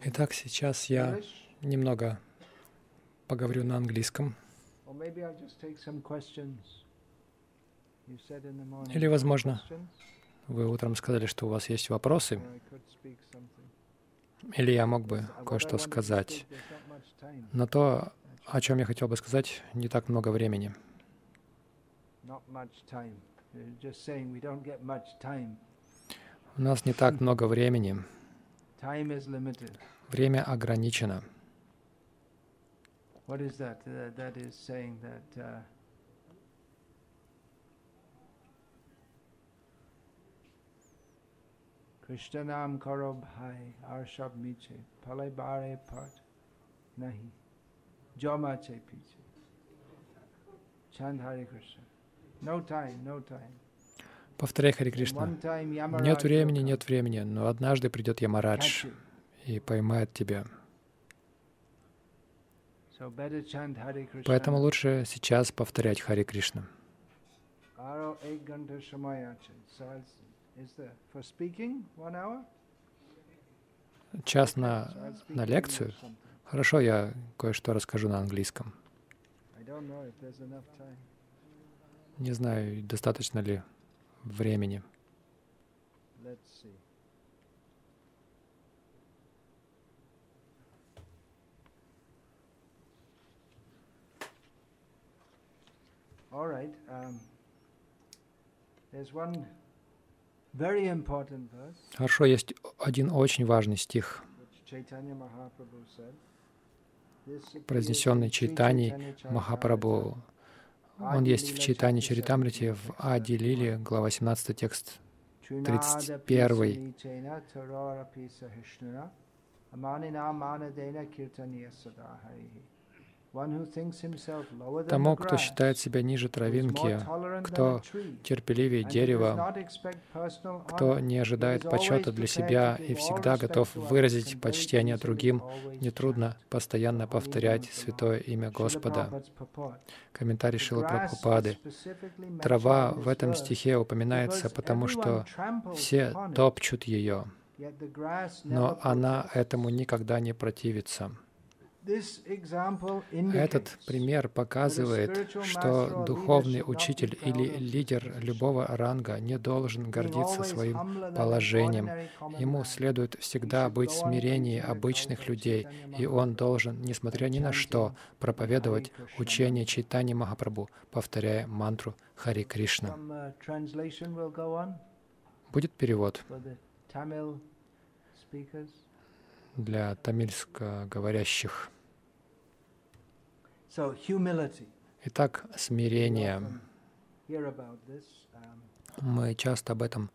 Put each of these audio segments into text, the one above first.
Итак, сейчас я немного поговорю на английском. Или, возможно, вы утром сказали, что у вас есть вопросы, или я мог бы кое-что сказать. Но то, о чем я хотел бы сказать, не так много времени. У нас не так много времени. Время ограничено. What is that? Uh, that is saying that uh, Krishna naam karo bhai arshab miche palai bare pat nahi jama che piche chand Hare Krishna no time no time Повторяй Хари Кришна. Нет времени, нет времени, но однажды придет Ямарадж и поймает тебя. Поэтому лучше сейчас повторять Хари Кришна. Час на, на лекцию? Хорошо, я кое-что расскажу на английском. Не знаю, достаточно ли времени. Um, Хорошо, есть один очень важный стих, произнесенный Чайтани Махапрабху. Он есть в Чайтане Чаритамрите, в Ади Лили, глава 17, текст 31. Тому, кто считает себя ниже травинки, кто терпеливее дерева, кто не ожидает почета для себя и всегда готов выразить почтение другим, нетрудно постоянно повторять святое имя Господа. Комментарий Шила Прабхупады. Трава в этом стихе упоминается, потому что все топчут ее, но она этому никогда не противится. Этот пример показывает, что духовный учитель или лидер любого ранга не должен гордиться своим положением. Ему следует всегда быть в смирении обычных людей, и он должен, несмотря ни на что, проповедовать учение Чайтани Махапрабху, повторяя мантру Хари Кришна. Uh, Будет перевод для тамильско говорящих. Итак, смирение. Мы часто об этом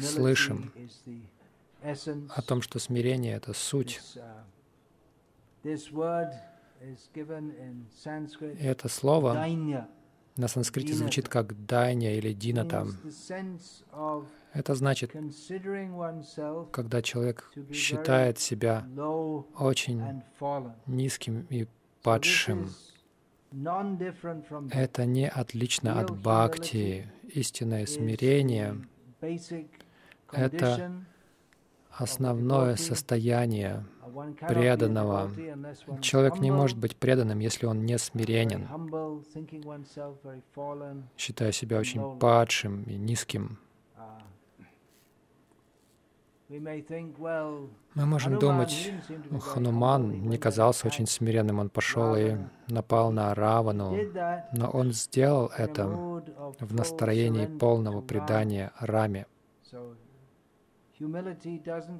слышим, о том, что смирение — это суть. И это слово на санскрите звучит как дайня или дината. Это значит, когда человек считает себя очень низким и падшим. Это не отлично от бхакти. Истинное смирение — это основное состояние преданного. Человек не может быть преданным, если он не смиренен, считая себя очень падшим и низким. Мы можем думать, Хануман не казался очень смиренным, он пошел и напал на Равану, но он сделал это в настроении полного предания Раме.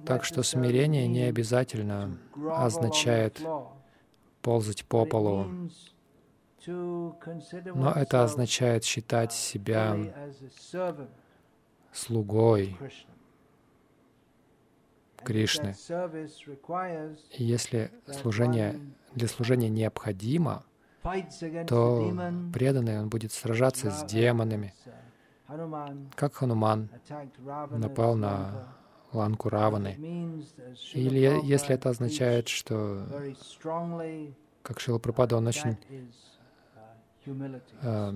Так что смирение не обязательно означает ползать по полу, но это означает считать себя слугой Кришны. И если служение, для служения необходимо, то преданный он будет сражаться с демонами, как Хануман напал на ланку Раваны. Или если это означает, что, как Шила он очень э,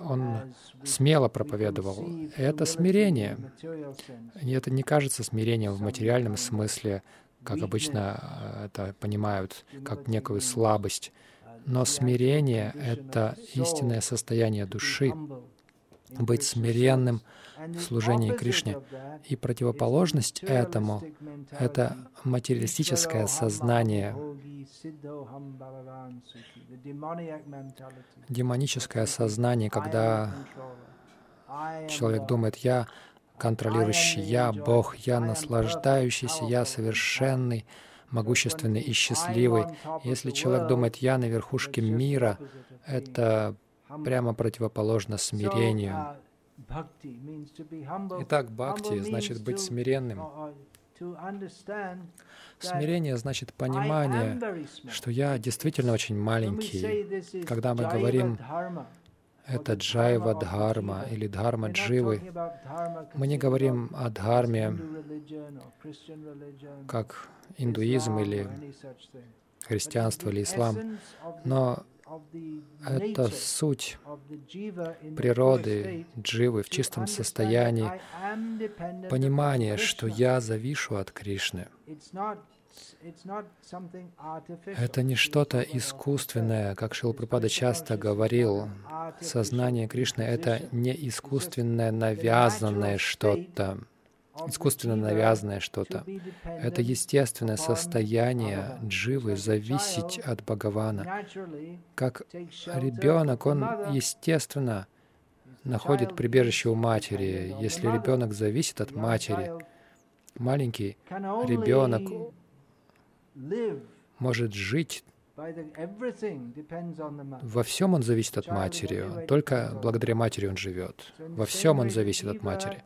он смело проповедовал. Это смирение. И это не кажется смирением в материальном смысле, как обычно это понимают, как некую слабость. Но смирение — это истинное состояние души, быть смиренным в служении Кришне. И противоположность этому — это материалистическое сознание, демоническое сознание, когда человек думает, я контролирующий, я Бог, я наслаждающийся, я совершенный, могущественный и счастливый. Если человек думает, я на верхушке мира, это прямо противоположно смирению. Итак, бхакти значит быть смиренным. Смирение значит понимание, что я действительно очень маленький. Когда мы говорим это джайва дхарма или дхарма дживы. Мы не говорим о дхарме как индуизм или христианство или ислам, но это суть природы дживы в чистом состоянии, понимание, что я завишу от Кришны. Это не что-то искусственное, как Шилпрапада часто говорил. Сознание Кришны — это не искусственное, навязанное что-то искусственно навязанное что-то. Это естественное состояние дживы зависеть от Бхагавана. Как ребенок, он естественно находит прибежище у матери. Если ребенок зависит от матери, маленький ребенок может жить во всем он зависит от матери. Только благодаря матери он живет. Во всем он зависит от матери.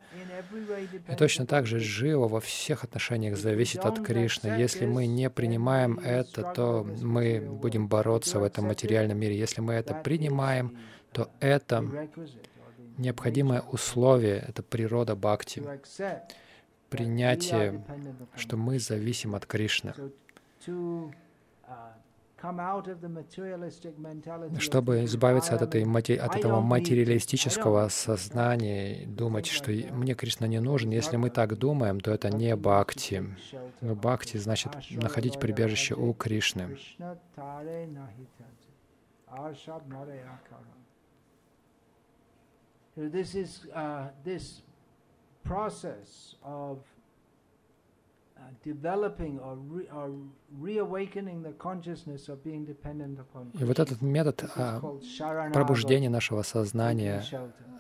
И точно так же Джива во всех отношениях зависит от Кришны. Если мы не принимаем это, то мы будем бороться в этом материальном мире. Если мы это принимаем, то это необходимое условие, это природа бхакти, принятие, что мы зависим от Кришны чтобы избавиться от, этой, от этого материалистического сознания, думать, что мне Кришна не нужен. Если мы так думаем, то это не бхакти. Но бхакти значит находить прибежище у Кришны. This is uh, this process of и вот этот метод а, пробуждения нашего сознания,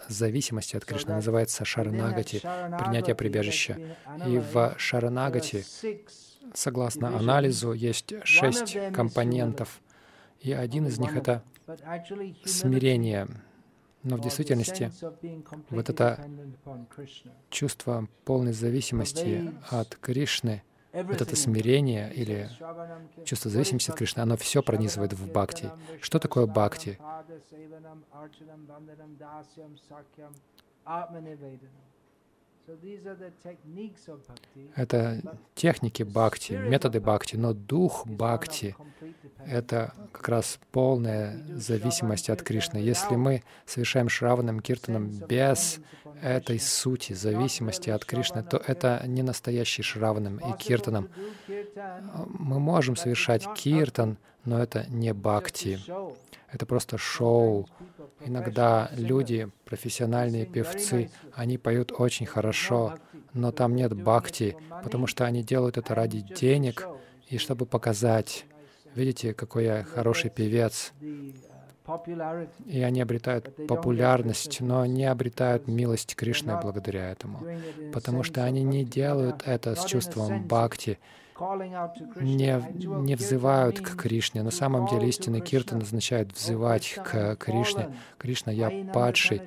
зависимости от Кришны, называется шаранагати, принятие прибежища. И в шаранагати, согласно анализу, есть шесть компонентов, и один из них — это смирение. Но в действительности вот это чувство полной зависимости от Кришны, вот это смирение или чувство зависимости от Кришны, оно все пронизывает в бхакти. Что такое бхакти? Это техники бхакти, методы бхакти, но дух бхакти — это как раз полная зависимость от Кришны. Если мы совершаем шраванам киртаном без этой сути зависимости от Кришны, то это не настоящий шраванам и киртаном. Мы можем совершать киртан, но это не бхакти. Это просто шоу, Иногда люди, профессиональные певцы, они поют очень хорошо, но там нет бхакти, потому что они делают это ради денег и чтобы показать, видите, какой я хороший певец. И они обретают популярность, но не обретают милость Кришны благодаря этому, потому что они не делают это с чувством бхакти, не, не взывают к Кришне. На самом деле истинный киртан означает взывать к Кришне. Кришна, я падший.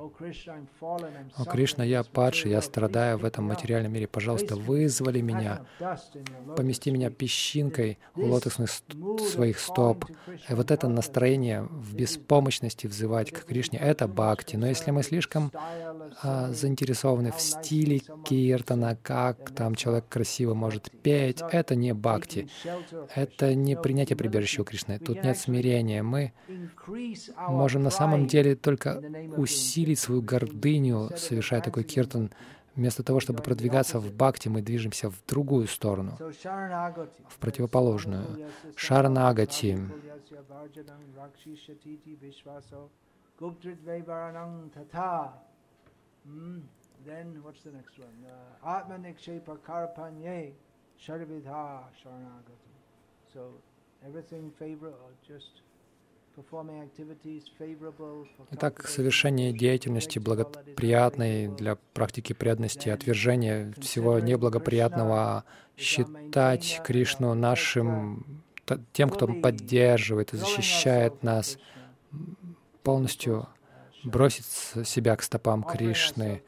О Кришна, я падший, я страдаю в этом материальном мире. Пожалуйста, вызвали меня, помести меня песчинкой у лотосных своих стоп. И вот это настроение в беспомощности взывать к Кришне — это бхакти. Но если мы слишком а, заинтересованы в стиле киртана, как там человек красиво может петь, это не бхакти. Это не принятие прибежища у Кришны. Тут нет смирения. Мы можем на самом деле только усилить свою гордыню, совершая такой киртан, Вместо того, чтобы продвигаться в бхакти, мы движемся в другую сторону, в противоположную. Шаранагати. Then? Uh. So everything favorite or just Итак, совершение деятельности благоприятной для практики преданности, отвержение всего неблагоприятного, считать Кришну нашим, тем, кто поддерживает и защищает нас, полностью бросить себя к стопам Кришны,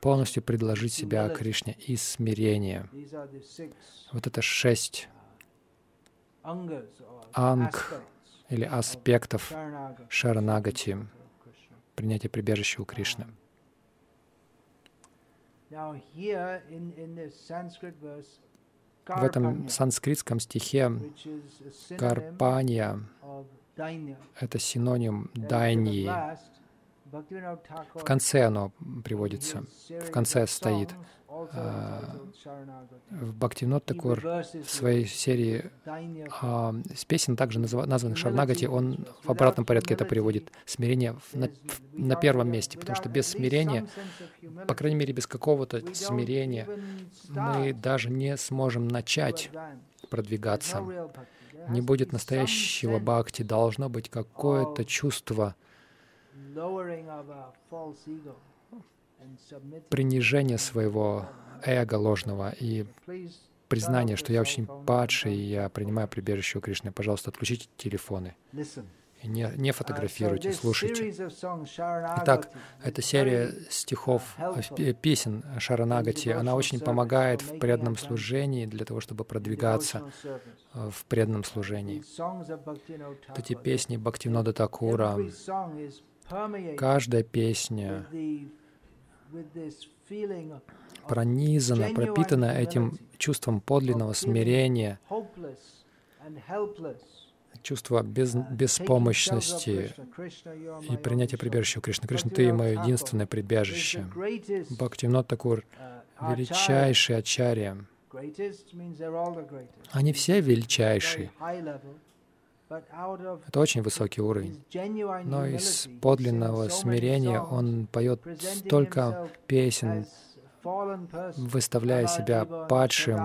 полностью предложить себя Кришне и смирение. Вот это шесть анг, или аспектов шаранагати, принятия прибежища у Кришны. В этом санскритском стихе Карпания — это синоним дайньи. В конце оно приводится, в конце стоит. А, в Бхактивинод Такур в своей серии а, с песен, также названных Шарнагати, он в обратном порядке это приводит. Смирение на, на первом месте, потому что без смирения, по крайней мере, без какого-то смирения, мы даже не сможем начать продвигаться. Не будет настоящего бхакти, должно быть какое-то чувство принижение своего эго ложного и признание, что я очень падший, и я принимаю прибежище у Кришны. Пожалуйста, отключите телефоны. И не, не фотографируйте, слушайте. Итак, эта серия стихов, э, песен Шаранагати, она очень помогает в преданном служении для того, чтобы продвигаться э, в преданном служении. Эти песни Бхактивнода Такура, каждая песня пронизана, пропитана этим чувством подлинного смирения, чувство без, беспомощности и принятия прибежища у Кришны. Кришна, Ты мое единственное прибежище. Бхактивнот Такур — величайший ачарья. Они все величайшие. Это очень высокий уровень. Но из подлинного смирения он поет столько песен, выставляя себя падшим.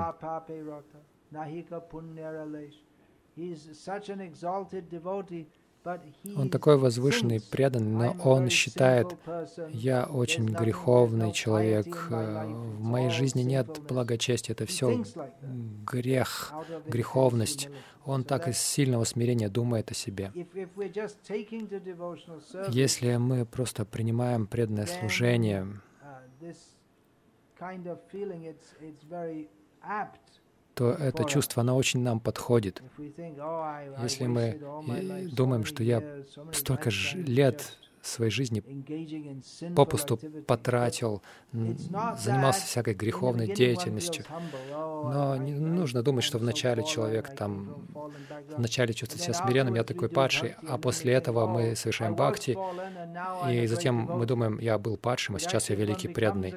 Он такой возвышенный, преданный, но он считает, я очень греховный человек, в моей жизни нет благочестия, это все грех, греховность. Он так из сильного смирения думает о себе. Если мы просто принимаем преданное служение, то это чувство, оно очень нам подходит. Если мы думаем, что я столько лет своей жизни попусту потратил, занимался всякой греховной деятельностью. Но не нужно думать, что вначале человек там, вначале чувствует себя смиренным, я такой падший, а после этого мы совершаем бхакти, и затем мы думаем, я был падшим, а сейчас я великий преданный.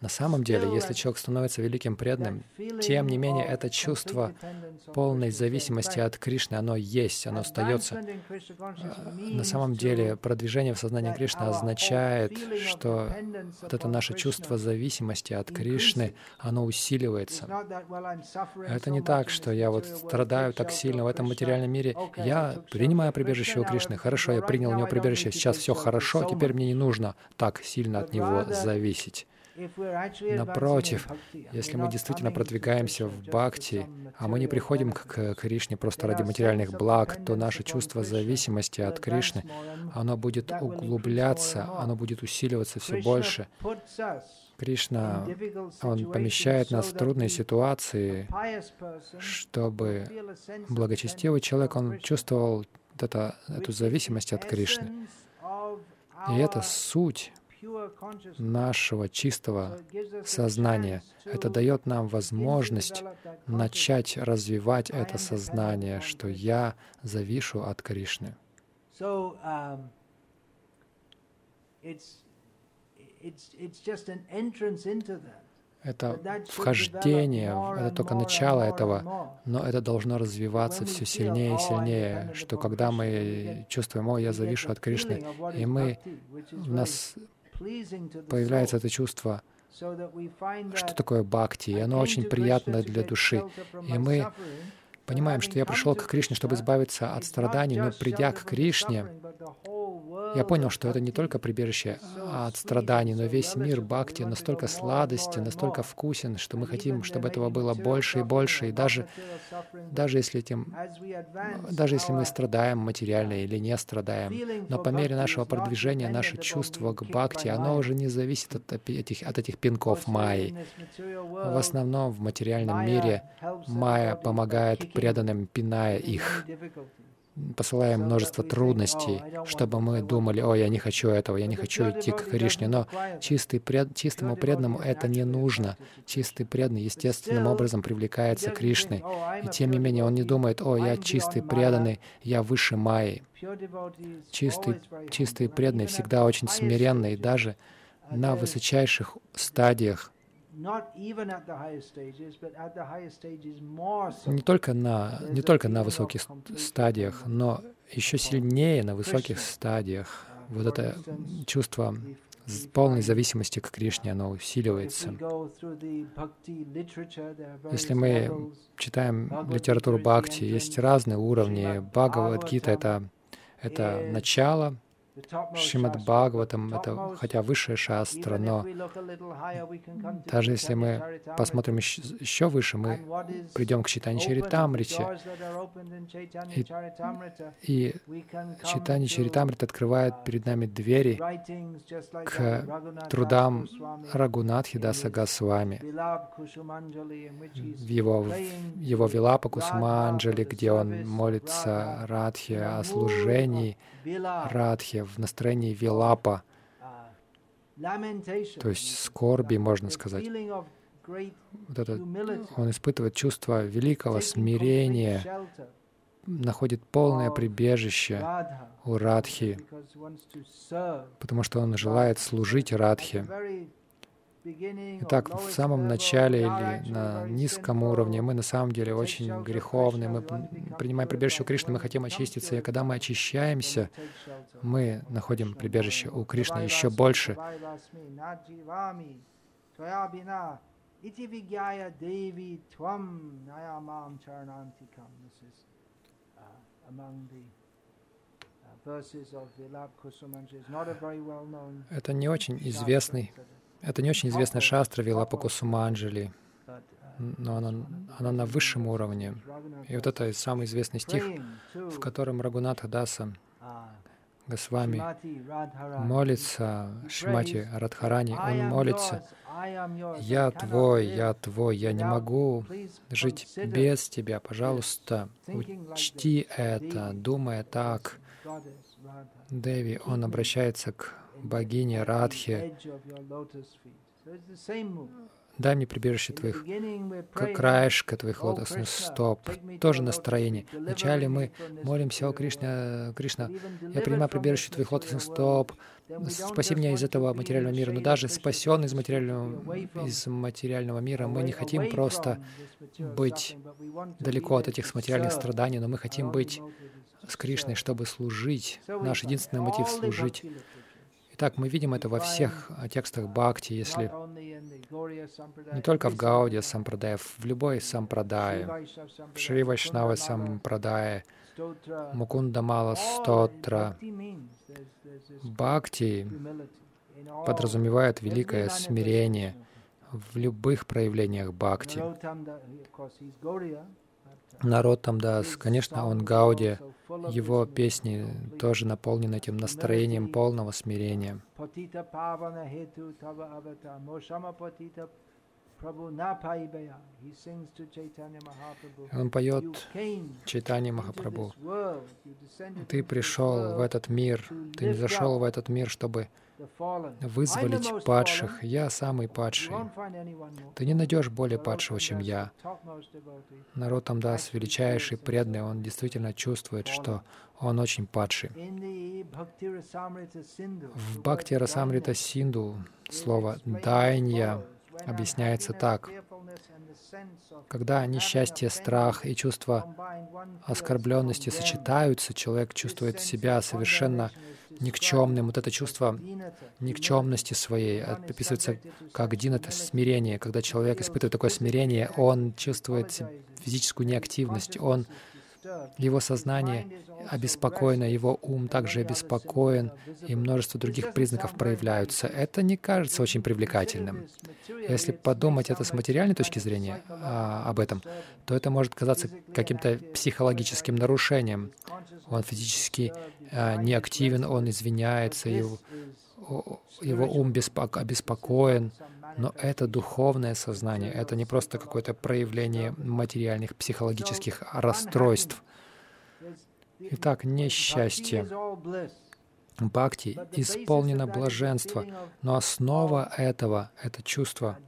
На самом деле, если человек становится великим преданным, тем не менее это чувство полной зависимости от Кришны, оно есть, оно остается. На самом деле, продвижение в сознании Кришны означает, что вот это наше чувство зависимости от Кришны, оно усиливается. Это не так, что я вот страдаю так сильно в этом материальном мире. Я принимаю прибежище у Кришны. Хорошо, я принял у него прибежище. Сейчас все хорошо, теперь мне не нужно так сильно от него зависеть. Напротив, если мы действительно продвигаемся в бхакти, а мы не приходим к Кришне просто ради материальных благ, то наше чувство зависимости от Кришны, оно будет углубляться, оно будет усиливаться все больше. Кришна, Он помещает нас в трудные ситуации, чтобы благочестивый человек, он чувствовал это, эту зависимость от Кришны. И это суть нашего чистого сознания. Это дает нам возможность начать развивать это сознание, что я завишу от Кришны. Um, это вхождение, это только начало этого, но это должно развиваться все сильнее и сильнее, что когда мы чувствуем, о, я завишу от Кришны, и мы, у нас появляется это чувство, что такое бхакти, и оно очень приятно для души. И мы понимаем, что я пришел к Кришне, чтобы избавиться от страданий, но придя к Кришне, я понял, что это не только прибежище от страданий, но весь мир бхакти настолько сладости, настолько вкусен, что мы хотим, чтобы этого было больше и больше. И даже, даже, если, этим, даже если мы страдаем материально или не страдаем, но по мере нашего продвижения наше чувство к бхакти, оно уже не зависит от этих, от этих пинков майи. В основном в материальном мире майя помогает преданным, пиная их посылаем множество трудностей, чтобы мы думали, о, я не хочу этого, я не хочу идти к Кришне. Но чистый пред, чистому преданному это не нужно. Чистый преданный естественным образом привлекается к Кришне. И тем не менее он не думает, о, я чистый преданный, я выше Майи. Чистый, чистый преданный всегда очень смиренный, даже на высочайших стадиях не только на, не только на высоких стадиях, но еще сильнее на высоких стадиях. Вот это чувство полной зависимости к Кришне, оно усиливается. Если мы читаем литературу Бхакти, есть разные уровни. Бхагавадгита — это, это начало, Шримад Бхагаватам — это хотя высшая шастра, но даже если мы посмотрим еще, выше, мы придем к Читани Чаритамрите. И, и Читани Чаритамрит открывает перед нами двери к трудам Рагунатхи Даса Госвами, в его, его Вилапа Кусуманджали, где он молится Радхе о служении Радхе в настроении Вилапа, то есть скорби, можно сказать. Вот это, он испытывает чувство великого смирения, находит полное прибежище у Радхи, потому что он желает служить Радхе. Итак, в самом начале или на низком уровне мы на самом деле очень греховны, мы принимаем прибежище у Кришны, мы хотим очиститься, и когда мы очищаемся, мы находим прибежище у Кришны еще больше. Это не очень известный это не очень известная шастра Вилапа Кусуманджали, но она, она на высшем уровне. И вот это самый известный стих, в котором Рагунатха Даса Госвами молится Шимати Радхарани, он молится, «Я твой, я твой, я не могу жить без тебя, пожалуйста, учти это, думая так». Деви, он обращается к богине Радхи, дай мне прибежище твоих, краешка твоих лотосных стоп. Тоже настроение. Вначале мы молимся, о Кришна, Кришна, я принимаю прибежище твоих лотосных стоп, спаси меня из этого материального мира. Но даже спасен из материального, из материального мира, мы не хотим просто быть далеко от этих материальных страданий, но мы хотим быть с Кришной, чтобы служить. Наш единственный мотив — служить. Итак, мы видим это во всех текстах Бхакти, если не только в Гауде Сампрадая, в любой Сампрадае, в Шри Вайшнава Сампрадае, Мукунда Мала Стотра, Бхакти подразумевает великое смирение в любых проявлениях бхакти. Народ Тамдас, конечно, он Гауди, его песни тоже наполнены этим настроением полного смирения. Он поет Чайтанья Махапрабху. Ты пришел в этот мир, ты не зашел в этот мир, чтобы вызволить падших. Я самый падший. Ты не найдешь более падшего, чем я. Народ Амдас величайший, преданный, он действительно чувствует, что он очень падший. В Бхакти Расамрита Синду слово «дайнья» объясняется так. Когда несчастье, страх и чувство оскорбленности сочетаются, человек чувствует себя совершенно никчемным. Вот это чувство никчемности своей описывается как дин, это смирение. Когда человек испытывает такое смирение, он чувствует физическую неактивность, он его сознание обеспокоено, его ум также обеспокоен, и множество других признаков проявляются. Это не кажется очень привлекательным. Если подумать это с материальной точки зрения а, об этом, то это может казаться каким-то психологическим нарушением. Он физически а, неактивен, он извиняется, его, его ум обеспокоен, но это духовное сознание, это не просто какое-то проявление материальных психологических расстройств. Итак, несчастье. Бхакти исполнено блаженство, но основа этого — это чувство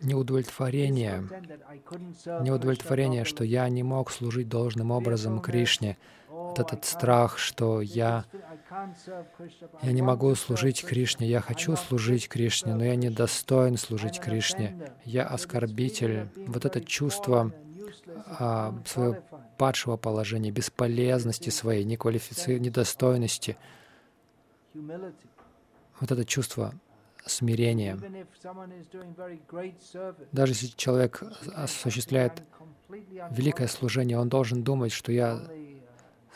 неудовлетворения, неудовлетворение, что я не мог служить должным образом Кришне, вот этот страх, что я, я не могу служить Кришне, я хочу служить Кришне, но я не достоин служить Кришне, я оскорбитель. Вот это чувство а, своего падшего положения, бесполезности своей, неквалифици... недостойности, вот это чувство смирения. Даже если человек осуществляет великое служение, он должен думать, что я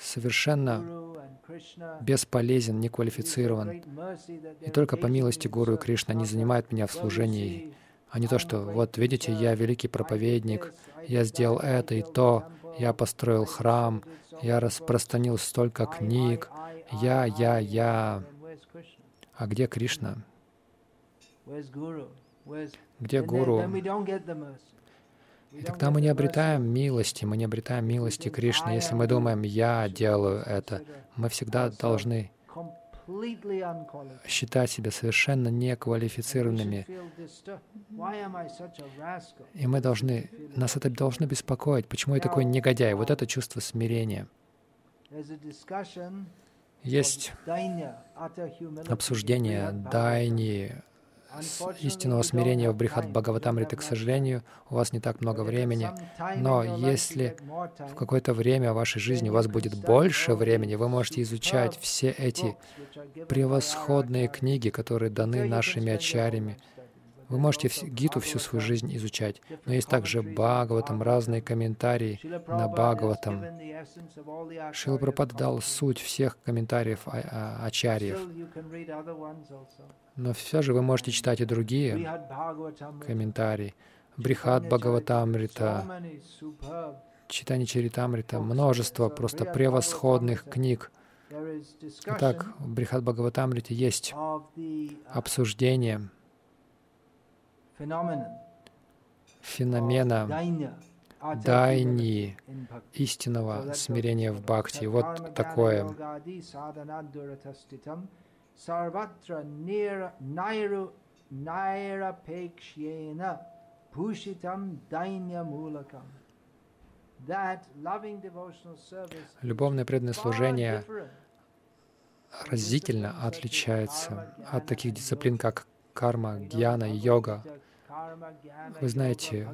совершенно бесполезен, неквалифицирован. И только по милости Гуру и Кришна они занимают меня в служении, а не то, что вот видите, я великий проповедник, я сделал это и то, я построил храм, я распространил столько книг, я, я, я. А где Кришна? Где Гуру? И тогда мы не обретаем милости, мы не обретаем милости Кришны. Если мы думаем, я делаю это, мы всегда должны считать себя совершенно неквалифицированными. И мы должны, нас это должно беспокоить. Почему я такой негодяй? Вот это чувство смирения. Есть обсуждение дайни, истинного смирения в Брихат Бхагаватамрите, к сожалению, у вас не так много времени. Но если в какое-то время в вашей жизни у вас будет больше времени, вы можете изучать все эти превосходные книги, которые даны нашими ачарями, вы можете Гиту всю свою жизнь изучать, но есть также Бхагаватам, разные комментарии на Бхагаватам. Прабхупада дал суть всех комментариев а, а, Ачарьев. Но все же вы можете читать и другие комментарии. Брихат Бхагаватамрита, Читани Чаритамрита, множество просто превосходных книг. Итак, в Брихат Бхагаватамрите есть обсуждение феномена дайни, истинного смирения в бхакти. Вот такое. Любовное преданное служение разительно отличается от таких дисциплин, как карма, гьяна и йога. Вы знаете,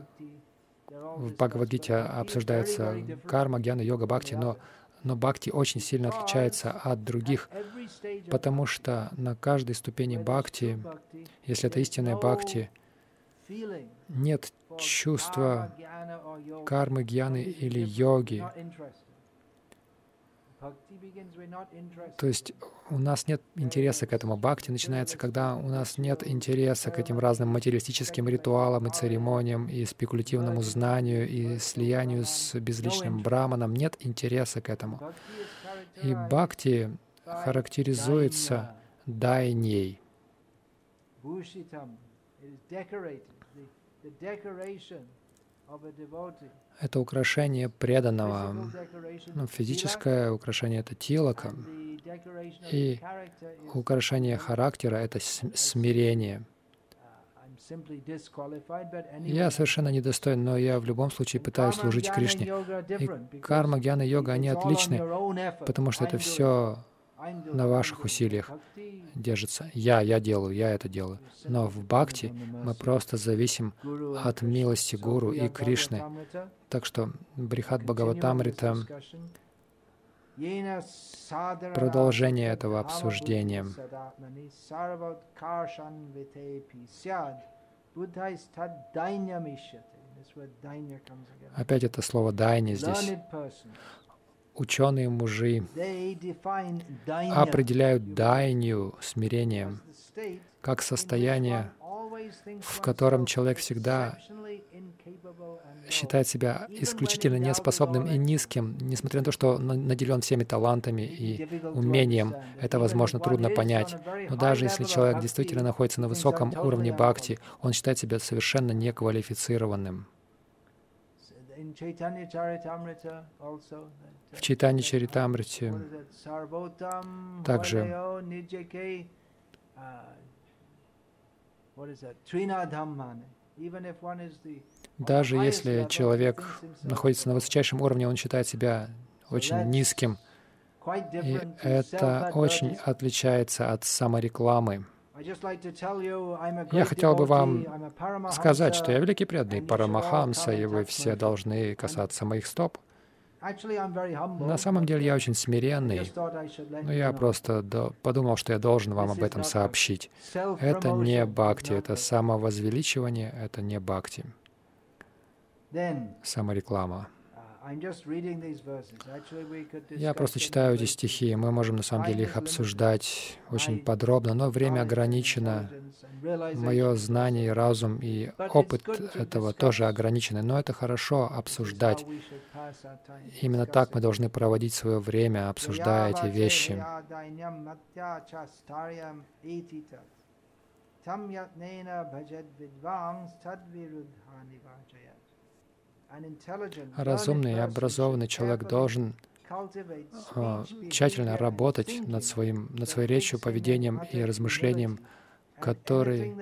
в Бхагавадгите обсуждается карма, гьяна, йога, бхакти, но, но бхакти очень сильно отличается от других, потому что на каждой ступени бхакти, если это истинная бхакти, нет чувства кармы, гьяны или йоги. То есть у нас нет интереса к этому. Бхакти начинается, когда у нас нет интереса к этим разным материалистическим ритуалам и церемониям, и спекулятивному знанию, и слиянию с безличным браманом. Нет интереса к этому. И бхакти характеризуется дайней. Это украшение преданного. Ну, физическое украшение — это тилока. И украшение характера — это смирение. Я совершенно недостоин, но я в любом случае пытаюсь служить Кришне. И карма, гьяна, йога, они отличны, потому что это все на ваших усилиях держится. Я, я делаю, я это делаю. Но в бхакти мы просто зависим от милости Гуру и Кришны. Так что Брихат Бхагаватамрита продолжение этого обсуждения. Опять это слово «дайни» здесь ученые мужи определяют дайню смирением как состояние, в котором человек всегда считает себя исключительно неспособным и низким, несмотря на то, что наделен всеми талантами и умением. Это, возможно, трудно понять. Но даже если человек действительно находится на высоком уровне бхакти, он считает себя совершенно неквалифицированным. В Чайтане Чаритамрите также. Даже если человек находится на высочайшем уровне, он считает себя очень низким. И это очень отличается от саморекламы. Я хотел бы вам сказать, что я великий преданный Парамахамса, и вы все должны касаться моих стоп. На самом деле я очень смиренный, но я просто подумал, что я должен вам об этом сообщить. Это не бхакти, это самовозвеличивание, это не бхакти. Самореклама. Я просто читаю эти стихи, мы можем на самом деле их обсуждать очень подробно, но время ограничено, мое знание и разум и опыт этого тоже ограничены, но это хорошо обсуждать. Именно так мы должны проводить свое время, обсуждая эти вещи. Разумный и образованный человек должен э, тщательно работать над, своим, над своей речью, поведением и размышлением, который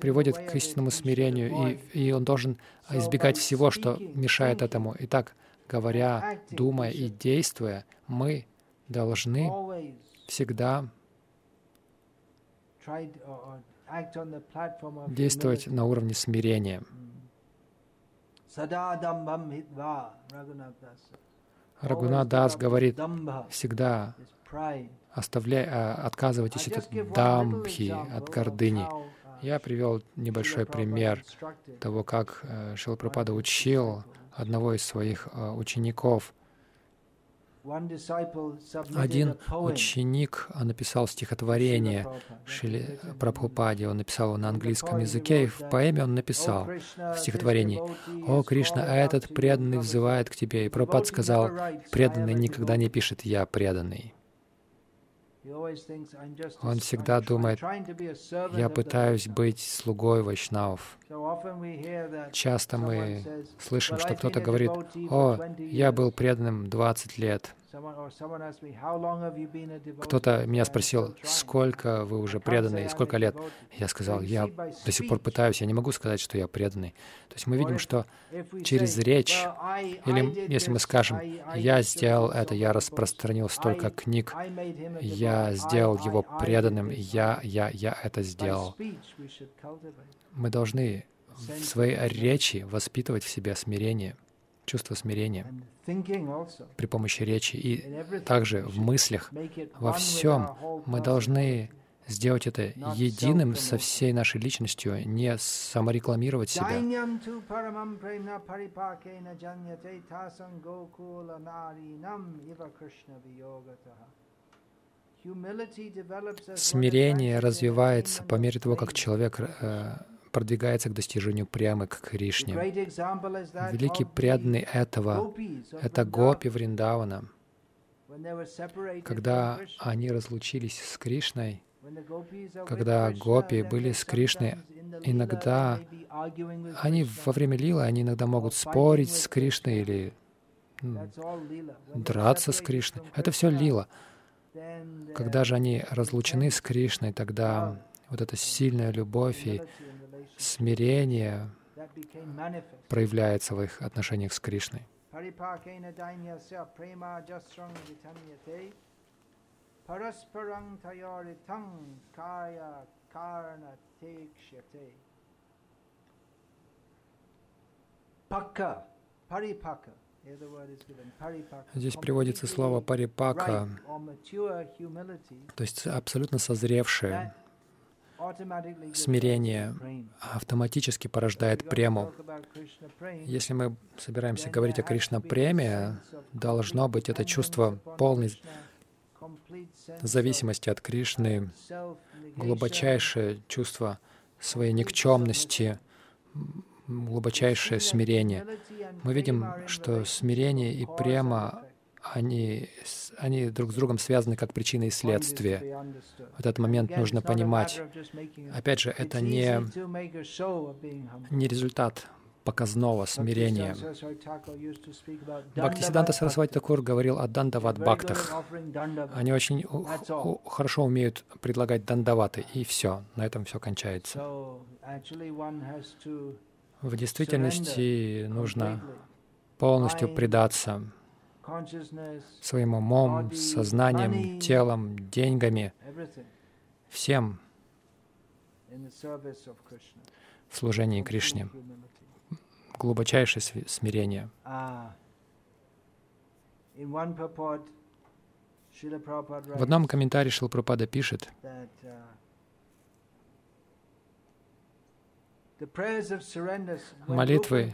приводит к истинному смирению, и, и он должен избегать всего, что мешает этому. Итак, говоря, думая и действуя, мы должны всегда действовать на уровне смирения. Рагунадас. Говорит, всегда оставляй, а, отказывайтесь от дамбхи, от гордыни. Я привел небольшой пример того, как э, Шилапрапада учил одного из своих э, учеников — один ученик написал стихотворение Шили Прабхупаде, он написал его на английском языке, и в поэме он написал в стихотворении «О, Кришна, а этот преданный взывает к тебе». И Прабхупад сказал, преданный никогда не пишет «я преданный». Он всегда думает, я пытаюсь быть слугой вайшнавов. Часто мы слышим, что кто-то говорит, о, я был преданным 20 лет. Кто-то меня спросил, сколько вы уже преданы и сколько лет? Я сказал, я до сих пор пытаюсь, я не могу сказать, что я преданный. То есть мы видим, что через речь, или если мы скажем, я сделал это, я распространил столько книг, я сделал его преданным, я, я, я это сделал. Мы должны в своей речи воспитывать в себе смирение — чувство смирения при помощи речи. И также в мыслях. Во всем мы должны сделать это единым со всей нашей личностью, не саморекламировать себя. Смирение развивается по мере того, как человек э, продвигается к достижению прямо к Кришне. Великий преданный этого — это гопи Вриндавана. Когда они разлучились с Кришной, когда гопи были с Кришной, иногда они во время лилы, они иногда могут спорить с Кришной или драться с Кришной. Это все лила. Когда же они разлучены с Кришной, тогда вот эта сильная любовь и смирение проявляется в их отношениях с Кришной. Здесь приводится слово парипака, то есть абсолютно созревшее смирение автоматически порождает прему. Если мы собираемся говорить о Кришна-преме, должно быть это чувство полной зависимости от Кришны, глубочайшее чувство своей никчемности, глубочайшее смирение. Мы видим, что смирение и према они, они друг с другом связаны как причина и следствие. В этот момент нужно понимать. Опять же, это не, не результат показного смирения. Бхактисиданта Сарасвати Такур говорил о дандават бхактах. Они очень хорошо умеют предлагать дандаваты, и все, на этом все кончается. В действительности нужно полностью предаться своим умом, сознанием, телом, деньгами, всем в служении Кришне. Глубочайшее смирение. В одном комментарии Шилпрапада пишет, Молитвы,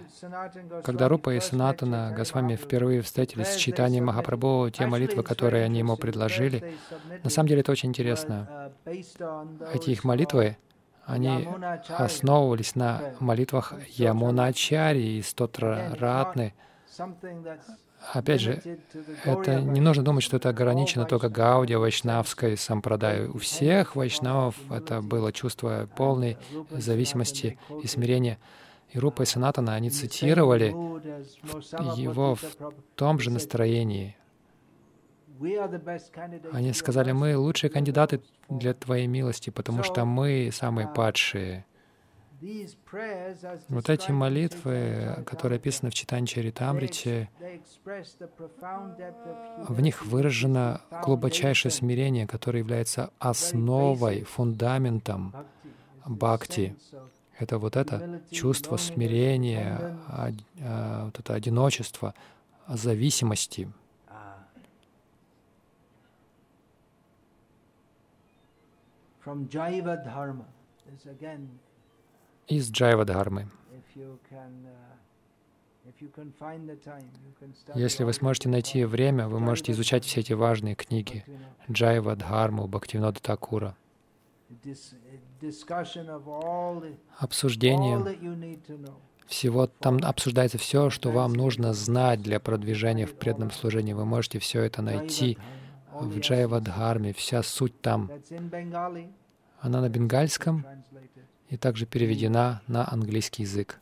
когда Рупа и Санатана Госвами впервые встретились с читанием Махапрабху, те молитвы, которые они ему предложили, на самом деле это очень интересно. Эти их молитвы, они основывались на молитвах Ямуначари и Стотра Опять же, это не нужно думать, что это ограничено только Гауди, Вайшнавской сампрадай. У всех вайшнавов это было чувство полной зависимости и смирения. И Рупа и Санатана, они цитировали его в том же настроении. Они сказали, мы лучшие кандидаты для Твоей милости, потому что мы самые падшие. Вот эти молитвы, которые описаны в Читане Чаритамрите, в них выражено глубочайшее смирение, которое является основой, фундаментом бхакти. Это вот это чувство смирения, а, вот это одиночество, зависимости. From Jaiva Dharma из Джайва-дхармы. Если вы сможете найти время, вы можете изучать все эти важные книги Джайва, Дхарму, Бхактивинода Такура. Обсуждение всего, там обсуждается все, что вам нужно знать для продвижения в преданном служении. Вы можете все это найти в Джайва Дхарме, вся суть там. Она на бенгальском, и также переведена на английский язык.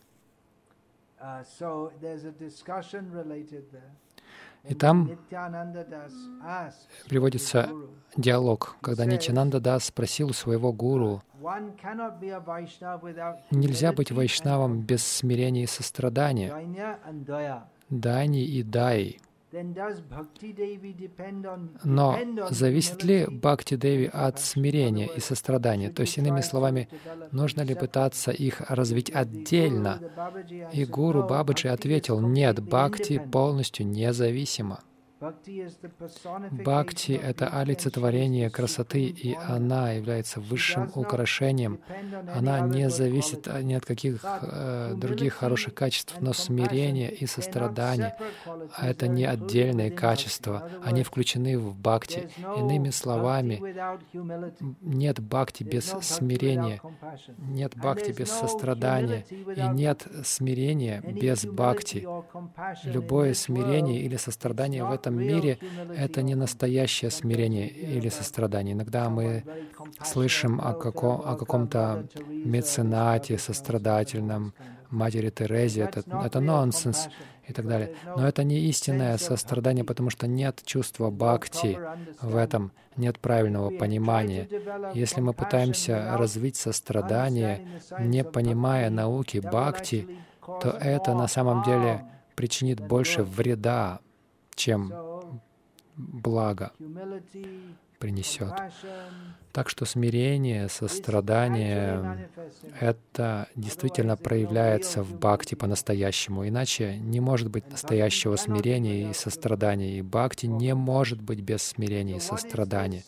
И там приводится диалог, когда Нитянанда Дас спросил у своего гуру, нельзя быть вайшнавом без смирения и сострадания, дани и дай. Но зависит ли Бхакти Деви от смирения и сострадания? То есть, иными словами, нужно ли пытаться их развить отдельно? И гуру Бабаджи ответил, нет, Бхакти полностью независима. Бхакти — это олицетворение красоты, и она является высшим украшением. Она не зависит ни от каких э, других хороших качеств, но смирение и сострадание — это не отдельные качества, они включены в бхакти. Иными словами, нет бхакти без смирения, нет бхакти без сострадания, и нет смирения без бхакти. Любое смирение или сострадание в этом этом мире это не настоящее смирение или сострадание. Иногда мы слышим о, каком, о каком-то меценате сострадательном, матери Терезе, это, это нонсенс и так далее. Но это не истинное сострадание, потому что нет чувства бхакти в этом, нет правильного понимания. Если мы пытаемся развить сострадание, не понимая науки бхакти, то это на самом деле причинит больше вреда, чем благо принесет. Так что смирение, сострадание — это действительно проявляется в бхакти по-настоящему. Иначе не может быть настоящего смирения и сострадания. И бхакти не может быть без смирения и сострадания.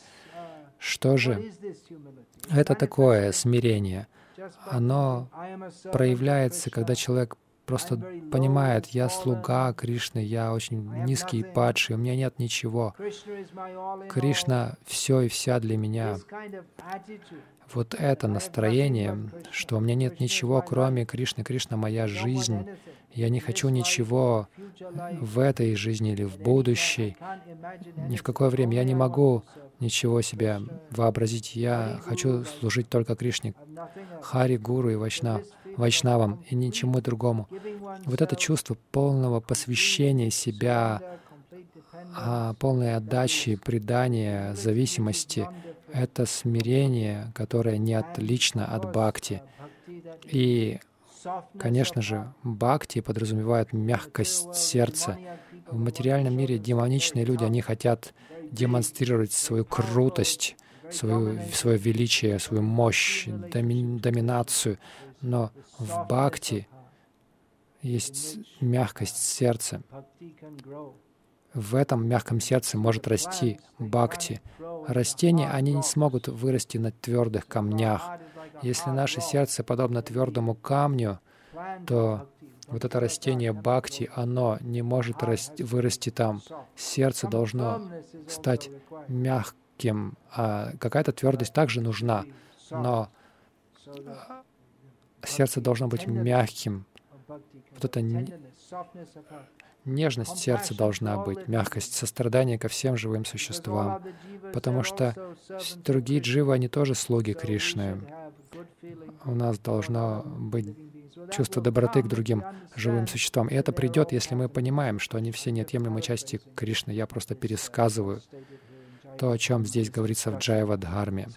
Что же это такое смирение? Оно проявляется, когда человек просто понимает, я слуга Кришны, я очень низкий и падший, у меня нет ничего. Кришна — все и вся для меня. Вот это настроение, что у меня нет ничего, кроме Кришны. Кришна — моя жизнь. Я не хочу ничего в этой жизни или в будущей. Ни в какое время. Я не могу ничего себе вообразить. Я хочу служить только Кришне, Хари, Гуру и Вайшнав. Вайшнавам и ничему другому. Вот это чувство полного посвящения себя, а, полной отдачи, предания, зависимости — это смирение, которое не отлично от бхакти. И, конечно же, бхакти подразумевает мягкость сердца. В материальном мире демоничные люди, они хотят демонстрировать свою крутость, свою, свое величие, свою мощь, доми, доминацию. Но в бхакти есть мягкость сердца. В этом мягком сердце может расти бхакти. Растения, они не смогут вырасти на твердых камнях. Если наше сердце подобно твердому камню, то вот это растение бхакти, оно не может расти, вырасти там. Сердце должно стать мягким, а какая-то твердость также нужна, но сердце должно быть мягким. Вот эта нежность сердца должна быть, мягкость, сострадание ко всем живым существам. Потому что другие дживы, они тоже слуги Кришны. У нас должно быть чувство доброты к другим живым существам. И это придет, если мы понимаем, что они все неотъемлемые части Кришны. Я просто пересказываю то, о чем здесь говорится в Джайва Дхарме.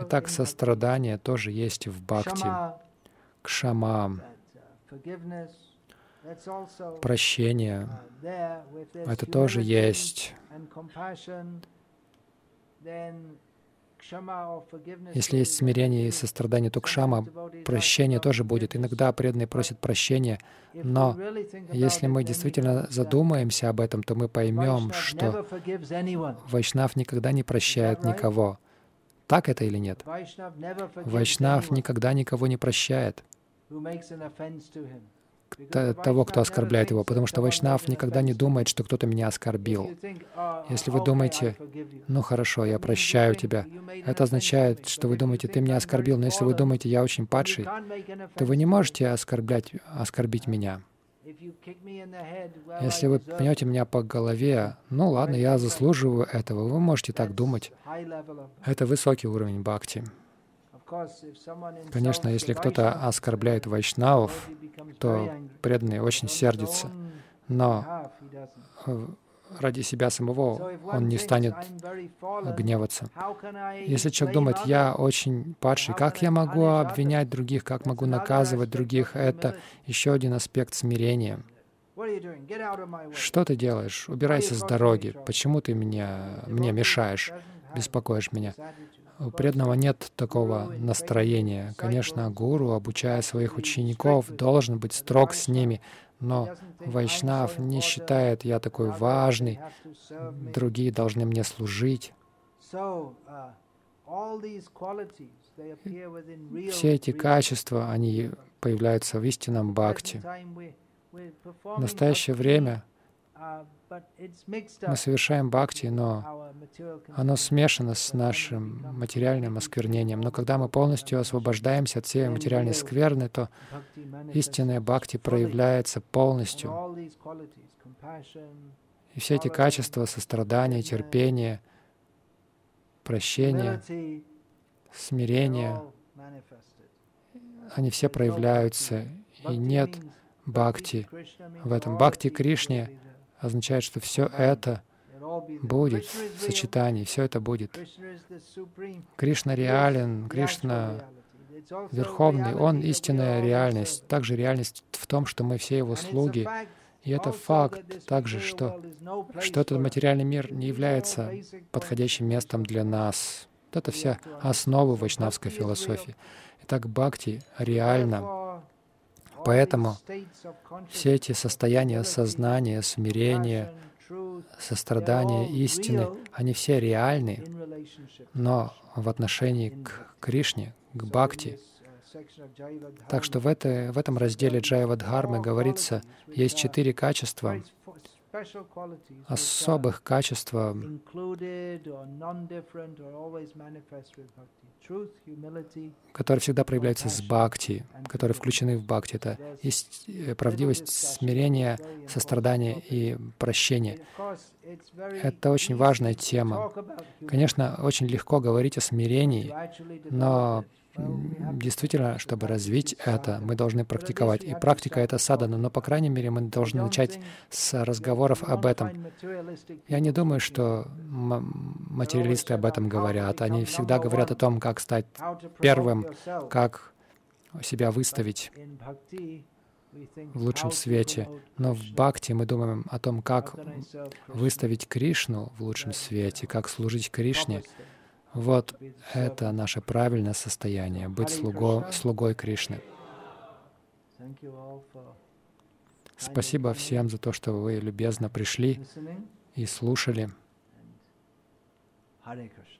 Итак, сострадание тоже есть в бхакти. Кшама, прощение, это тоже есть. Если есть смирение и сострадание, то кшама, прощение тоже будет. Иногда преданные просят прощения, но если мы действительно задумаемся об этом, то мы поймем, что Вайшнав никогда не прощает никого. Так это или нет? Вайшнав никогда никого не прощает того, кто оскорбляет его, потому что Вайшнав никогда не думает, что кто-то меня оскорбил. Если вы думаете, ну хорошо, я прощаю тебя, это означает, что вы думаете, ты меня оскорбил, но если вы думаете, я очень падший, то вы не можете оскорблять, оскорбить меня. Если вы пнете меня по голове, ну ладно, я заслуживаю этого, вы можете так думать. Это высокий уровень бхакти. Конечно, если кто-то оскорбляет вайшнавов, то преданный очень сердится, но э, ради себя самого он не станет гневаться. Если человек думает, я очень падший, как я могу обвинять других, как могу наказывать других, это еще один аспект смирения. Что ты делаешь? Убирайся с дороги. Почему ты меня, мне мешаешь, беспокоишь меня? У преданного нет такого настроения. Конечно, гуру, обучая своих учеников, должен быть строг с ними, Но Вайшнав не считает, я такой важный, другие должны мне служить. Все эти качества, они появляются в истинном бхакти. В настоящее время мы совершаем бхакти, но оно смешано с нашим материальным осквернением. Но когда мы полностью освобождаемся от всей материальной скверны, то истинное бхакти проявляется полностью. И все эти качества, сострадания, терпения, прощения, смирения, они все проявляются, и нет бхакти в этом. Бхакти Кришне означает, что все это будет в сочетании, все это будет. Кришна реален, Кришна Верховный, Он истинная реальность. Также реальность в том, что мы все Его слуги. И это факт также, что, что этот материальный мир не является подходящим местом для нас. Это вся основа вайшнавской философии. Итак, бхакти реально. Поэтому все эти состояния сознания, смирения, сострадания, истины, они все реальны, но в отношении к Кришне, к Бхакти. Так что в, это, в этом разделе Джайвадхармы говорится, есть четыре качества, особых качества, которые всегда проявляются с бхакти, которые включены в бхакти. Это есть э, правдивость, смирение, сострадание и прощение. Это очень важная тема. Конечно, очень легко говорить о смирении, но действительно, чтобы развить это, мы должны практиковать. И практика — это садана, но, по крайней мере, мы должны начать с разговоров об этом. Я не думаю, что материалисты об этом говорят. Они всегда говорят о том, как стать первым, как себя выставить в лучшем свете. Но в бхакти мы думаем о том, как выставить Кришну в лучшем свете, как служить Кришне — вот это наше правильное состояние, быть слугой, слугой Кришны. Спасибо всем за то, что вы любезно пришли и слушали. Hare Krishna.